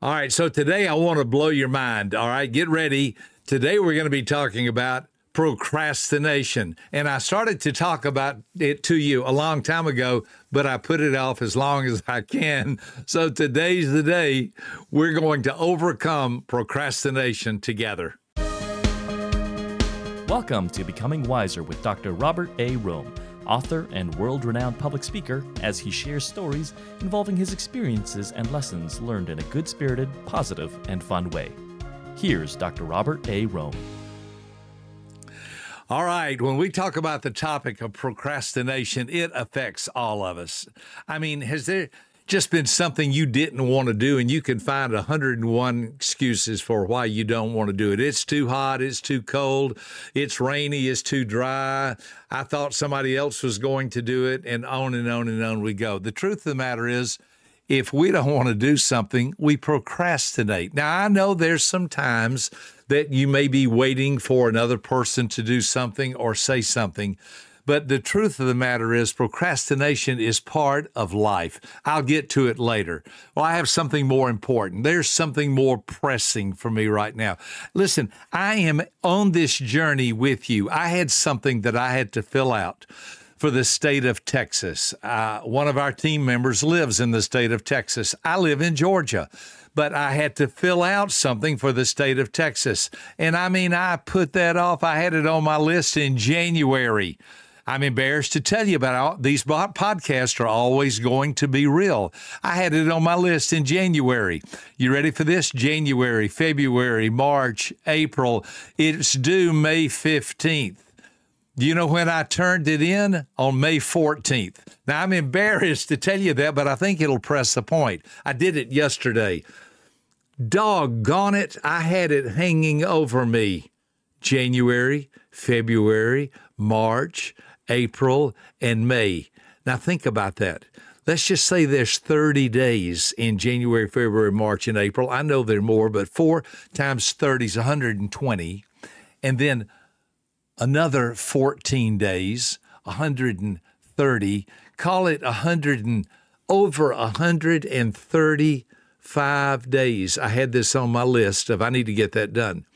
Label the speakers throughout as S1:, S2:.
S1: All right, so today I want to blow your mind. All right, get ready. Today we're going to be talking about procrastination. And I started to talk about it to you a long time ago, but I put it off as long as I can. So today's the day we're going to overcome procrastination together.
S2: Welcome to Becoming Wiser with Dr. Robert A. Rohm author and world renowned public speaker, as he shares stories involving his experiences and lessons learned in a good spirited, positive, and fun way. Here's Dr. Robert A. Rohm.
S1: All right, when we talk about the topic of procrastination, it affects all of us. I mean, has there just been something you didn't want to do, and you can find 101 excuses for why you don't want to do it. It's too hot, it's too cold, it's rainy, it's too dry. I thought somebody else was going to do it, and on and on and on we go. The truth of the matter is, if we don't want to do something, we procrastinate. Now, I know there's some times that you may be waiting for another person to do something or say something. But the truth of the matter is, procrastination is part of life. I'll get to it later. Well, I have something more important. There's something more pressing for me right now. Listen, I am on this journey with you. I had something that I had to fill out for the state of Texas. Uh, one of our team members lives in the state of Texas. I live in Georgia but I had to fill out something for the state of Texas. And I mean, I put that off. I had it on my list in January. I'm embarrassed to tell you about these podcasts are always going to be real. I had it on my list in January. You ready for this? January, February, March, April. It's due May 15th. Do you know when I turned it in? On May 14th. Now, I'm embarrassed to tell you that, but I think it'll press the point. I did it yesterday. Doggone it, I had it hanging over me. January, February, March, April, and May. Now, think about that. Let's just say there's 30 days in January, February, March, and April. I know there are more, but four times 30 is 120. And then another 14 days, 130. Call it 100 and over 135 days. I had this on my list of I need to get that done.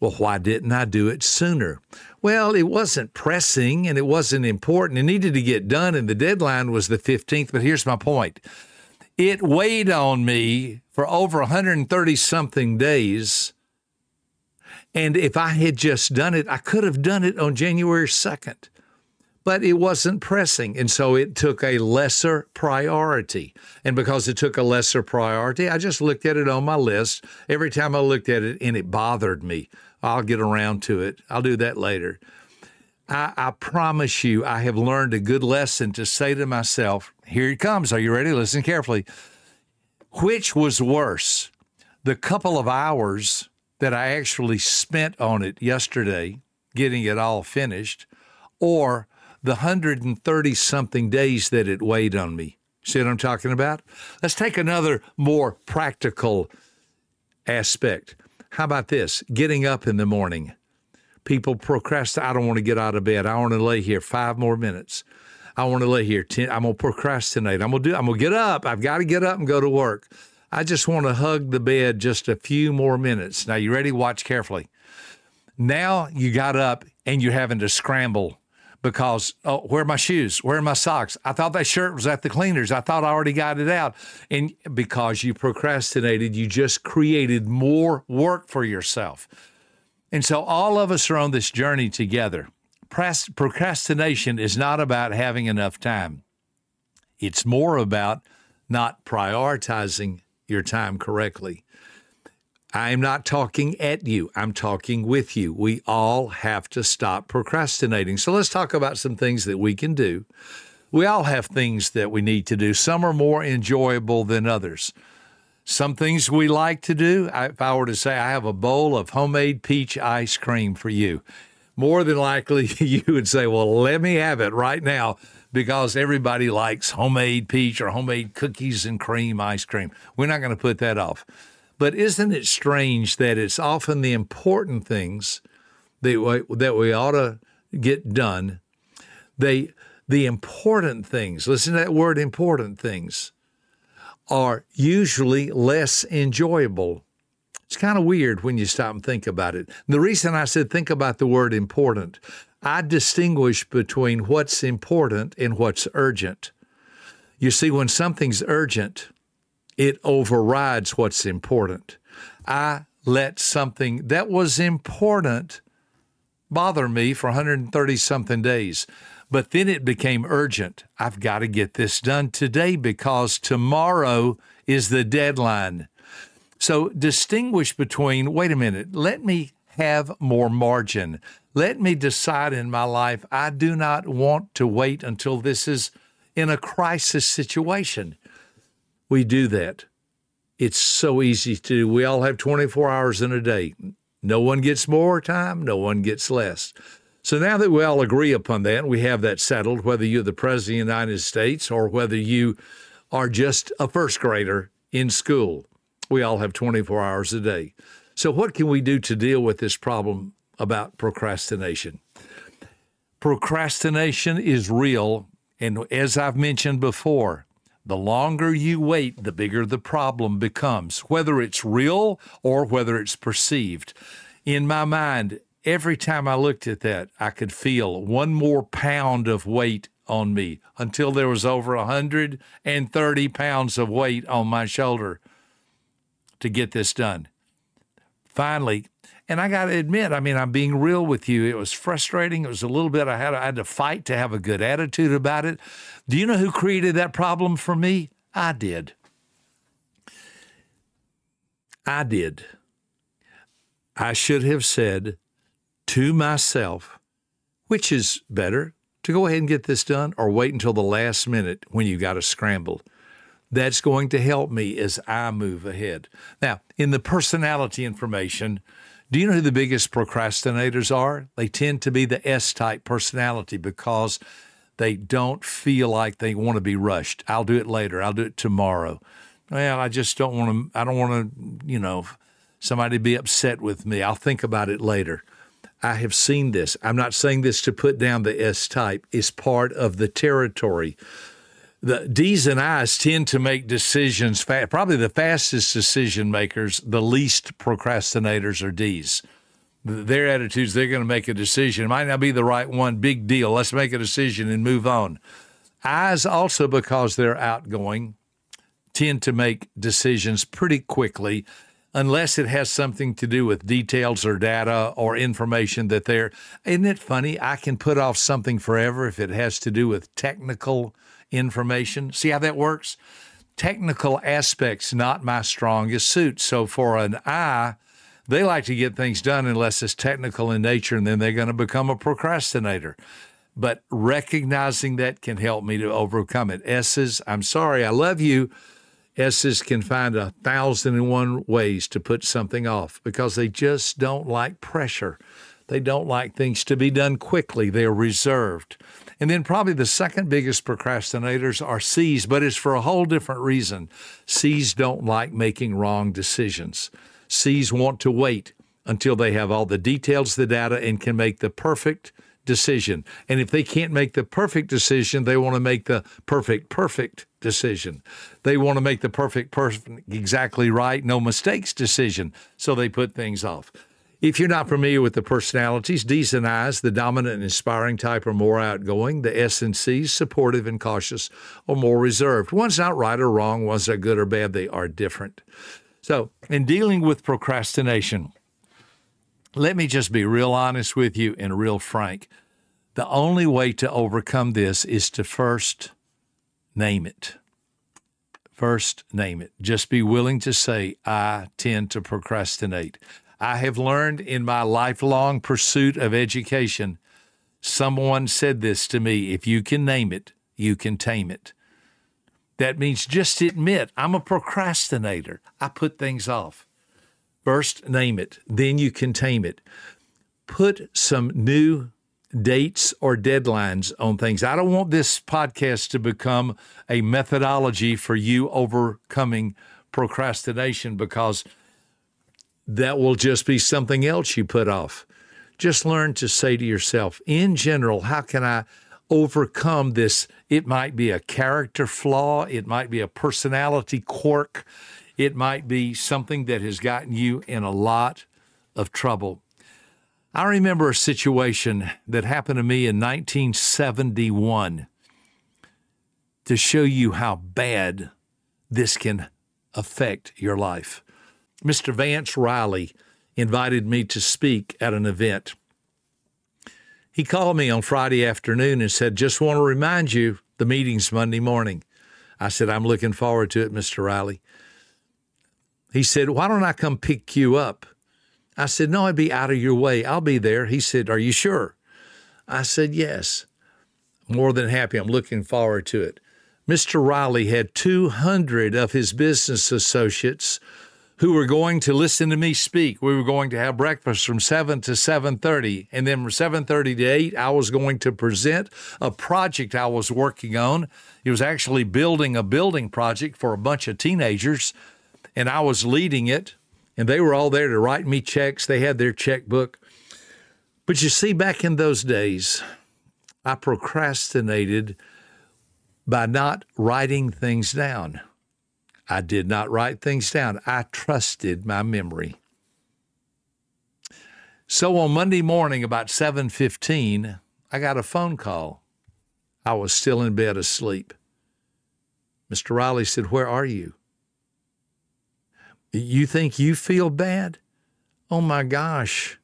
S1: Well, why didn't I do it sooner? Well, it wasn't pressing and it wasn't important. It needed to get done, and the deadline was the 15th. But here's my point it weighed on me for over 130 something days. And if I had just done it, I could have done it on January 2nd. But it wasn't pressing. And so it took a lesser priority. And because it took a lesser priority, I just looked at it on my list every time I looked at it and it bothered me. I'll get around to it. I'll do that later. I, I, promise you, I have learned a good lesson to say to myself, here it comes. Are you ready? Listen carefully. Which was worse, the couple of hours that I actually spent on it yesterday, getting it all finished, or the 130 something days that it weighed on me? See what I'm talking about? Let's take another more practical aspect. How about this? Getting up in the morning. People procrastinate. I don't want to get out of bed. I want to lay here five more minutes. I want to lay here. 10, I'm going to procrastinate. I'm going to do, I'm going to get up. I've got to get up and go to work. I just want to hug the bed just a few more minutes. Now, you ready? Watch carefully. Now you got up and you're having to scramble because oh, where are my shoes? Where are my socks? I thought that shirt was at the cleaners. I thought I already got it out. And because you procrastinated, you just created more work for yourself. And so all of us are on this journey together. Procrastination is not about having enough time. It's more about not prioritizing your time correctly. I'm not talking at you, I'm talking with you. We all have to stop procrastinating. So let's talk about some things that we can do. We all have things that we need to do, some are more enjoyable than others. Some things we like to do, if I were to say, I have a bowl of homemade peach ice cream for you, more than likely you would say, Well, let me have it right now because everybody likes homemade peach or homemade cookies and cream ice cream. We're not going to put that off. But isn't it strange that it's often the important things that we, that we ought to get done? They the important things. Listen to that word important things are usually less enjoyable. It's kind of weird when you stop and think about it. The reason I said think about the word important, I distinguish between what's important and what's urgent. You see, when something's urgent, it overrides what's important. I let something that was important bother me for 130 something days. But then it became urgent. I've got to get this done today because tomorrow is the deadline. So distinguish between, wait a minute, let me have more margin. Let me decide in my life, I do not want to wait until this is in a crisis situation. We do that. It's so easy to do. We all have 24 hours in a day. No one gets more time, no one gets less. So now that we all agree upon that, we have that settled, whether you're the President of the United States or whether you are just a first grader in school, we all have 24 hours a day. So, what can we do to deal with this problem about procrastination? Procrastination is real. And as I've mentioned before, the longer you wait, the bigger the problem becomes, whether it's real or whether it's perceived. In my mind, every time I looked at that, I could feel one more pound of weight on me until there was over 130 pounds of weight on my shoulder to get this done. Finally, and I got to admit, I mean, I'm being real with you. It was frustrating. It was a little bit, I had, I had to fight to have a good attitude about it. Do you know who created that problem for me? I did. I did. I should have said to myself, which is better, to go ahead and get this done or wait until the last minute when you got to scramble? That's going to help me as I move ahead. Now, in the personality information, do you know who the biggest procrastinators are? They tend to be the S type personality because they don't feel like they want to be rushed. I'll do it later. I'll do it tomorrow. Well, I just don't want to, I don't want to, you know, somebody be upset with me. I'll think about it later. I have seen this. I'm not saying this to put down the S type, it's part of the territory the D's and I's tend to make decisions fast. Probably the fastest decision makers, the least procrastinators are D's. Their attitudes, they're going to make a decision. It might not be the right one, big deal. Let's make a decision and move on. I's also, because they're outgoing, tend to make decisions pretty quickly unless it has something to do with details or data or information that they're. Isn't it funny? I can put off something forever if it has to do with technical information. See how that works? Technical aspects, not my strongest suit. So for an I, they like to get things done unless it's technical in nature, and then they're going to become a procrastinator. But recognizing that can help me to overcome it. S's, I'm sorry, I love you. S's can find a thousand and one ways to put something off because they just don't like pressure. They don't like things to be done quickly. They're reserved. And then probably the second biggest procrastinators are C's, but it's for a whole different reason. C's don't like making wrong decisions. C's want to wait until they have all the details, the data, and can make the perfect decision. And if they can't make the perfect decision, they want to make the perfect, perfect decision. They want to make the perfect, perfect, exactly right, no mistakes decision. So they put things off. If you're not familiar with the personalities, D's and I's, the dominant and inspiring type, are more outgoing. The S and C's, supportive and cautious, are more reserved. One's not right or wrong, one's not good or bad, they are different. So, in dealing with procrastination, let me just be real honest with you and real frank. The only way to overcome this is to first name it. First, name it. Just be willing to say, I tend to procrastinate. I have learned in my lifelong pursuit of education, someone said this to me if you can name it, you can tame it. That means just admit I'm a procrastinator. I put things off. First, name it, then you can tame it. Put some new dates or deadlines on things. I don't want this podcast to become a methodology for you overcoming procrastination because that will just be something else you put off. Just learn to say to yourself, in general, how can I overcome this. It might be a character flaw, it might be a personality quirk, it might be something that has gotten you in a lot of trouble. I remember a situation that happened to me in 1971 to show you how bad this can affect your life. Mr. Vance Riley invited me to speak at an event. He called me on Friday afternoon and said, Just want to remind you the meeting's Monday morning. I said, I'm looking forward to it, Mr. Riley. He said, Why don't I come pick you up? I said, No, I'd be out of your way. I'll be there. He said, Are you sure? I said, Yes. More than happy. I'm looking forward to it. Mr. Riley had 200 of his business associates who were going to listen to me speak. We were going to have breakfast from 7 to 7:30 and then from 7:30 to 8 I was going to present a project I was working on. It was actually building a building project for a bunch of teenagers and I was leading it and they were all there to write me checks. They had their checkbook. But you see back in those days I procrastinated by not writing things down. I did not write things down. I trusted my memory. So on Monday morning about 7:15, I got a phone call. I was still in bed asleep. Mr. Riley said, "Where are you?" You think you feel bad? Oh my gosh.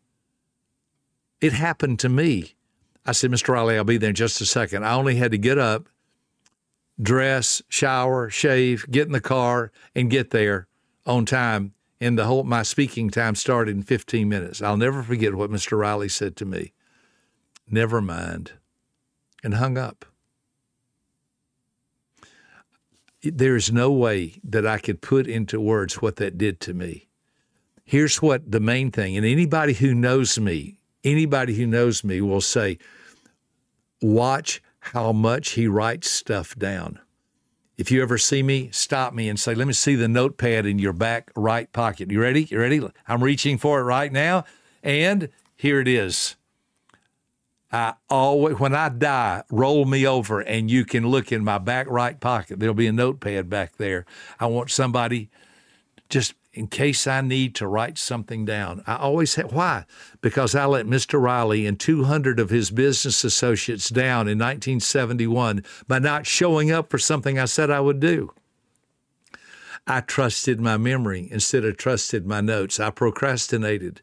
S1: It happened to me. I said, Mr. Riley, I'll be there in just a second. I only had to get up, dress, shower, shave, get in the car, and get there on time. And the whole my speaking time started in 15 minutes. I'll never forget what Mr. Riley said to me. Never mind. And hung up. There's no way that I could put into words what that did to me. Here's what the main thing, and anybody who knows me, anybody who knows me will say, watch how much he writes stuff down. If you ever see me, stop me and say, Let me see the notepad in your back right pocket. You ready? You ready? I'm reaching for it right now. And here it is. I always, when I die, roll me over and you can look in my back right pocket. There'll be a notepad back there. I want somebody just in case I need to write something down. I always have, why? Because I let Mr. Riley and 200 of his business associates down in 1971 by not showing up for something I said I would do. I trusted my memory instead of trusted my notes. I procrastinated.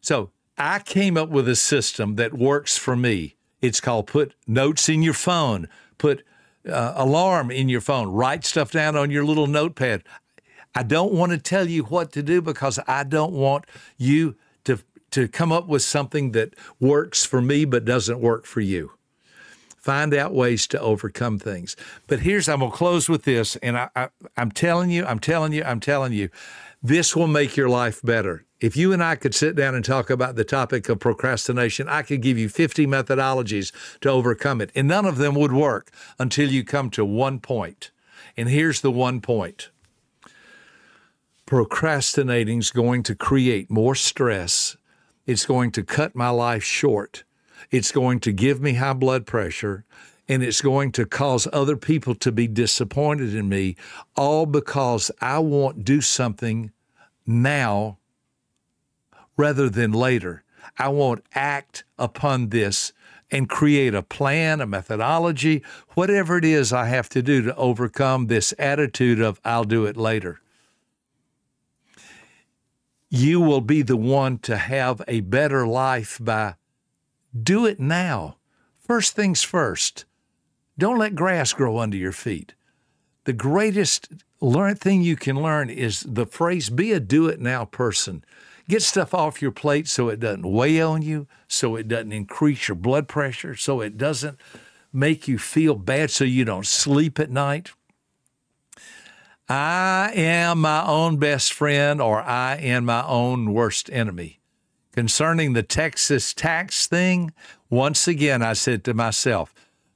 S1: So I came up with a system that works for me. It's called put notes in your phone, put uh, alarm in your phone, write stuff down on your little notepad. I don't want to tell you what to do because I don't want you to to come up with something that works for me but doesn't work for you. Find out ways to overcome things. But here's I'm gonna close with this, and I, I I'm telling you, I'm telling you, I'm telling you, this will make your life better. If you and I could sit down and talk about the topic of procrastination, I could give you 50 methodologies to overcome it, and none of them would work until you come to one point. And here's the one point procrastinating is going to create more stress. It's going to cut my life short. It's going to give me high blood pressure. And it's going to cause other people to be disappointed in me, all because I won't do something now rather than later. I won't act upon this and create a plan, a methodology, whatever it is I have to do to overcome this attitude of I'll do it later you will be the one to have a better life by do it now. First things first. Don't let grass grow under your feet. The greatest learn thing you can learn is the phrase be a do it now person. Get stuff off your plate so it doesn't weigh on you, so it doesn't increase your blood pressure, so it doesn't make you feel bad so you don't sleep at night. I am my own best friend or I am my own worst enemy. Concerning the Texas tax thing, once again, I said to myself,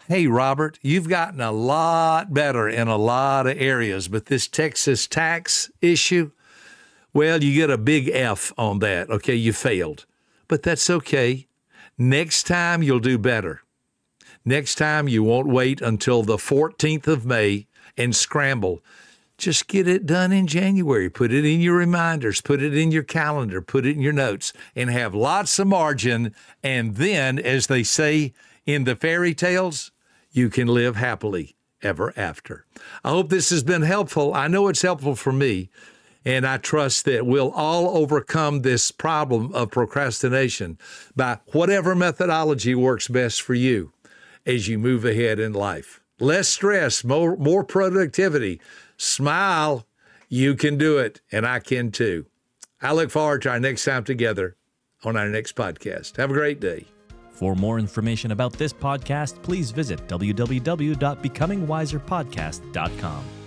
S1: Hey, Robert, you've gotten a lot better in a lot of areas, but this Texas tax issue, well, you get a big F on that. Okay, you failed. But that's okay. Next time, you'll do better. Next time, you won't wait until the 14th of May and scramble. Just get it done in January. Put it in your reminders, put it in your calendar, put it in your notes, and have lots of margin. And then, as they say in the fairy tales, you can live happily ever after. I hope this has been helpful. I know it's helpful for me. And I trust that we'll all overcome this problem of procrastination by whatever methodology works best for you as you move ahead in life. Less stress, more, more productivity. Smile. You can do it, and I can too. I look forward to our next time together on our next podcast. Have a great day.
S2: For more information about this podcast, please visit www.becomingwiserpodcast.com.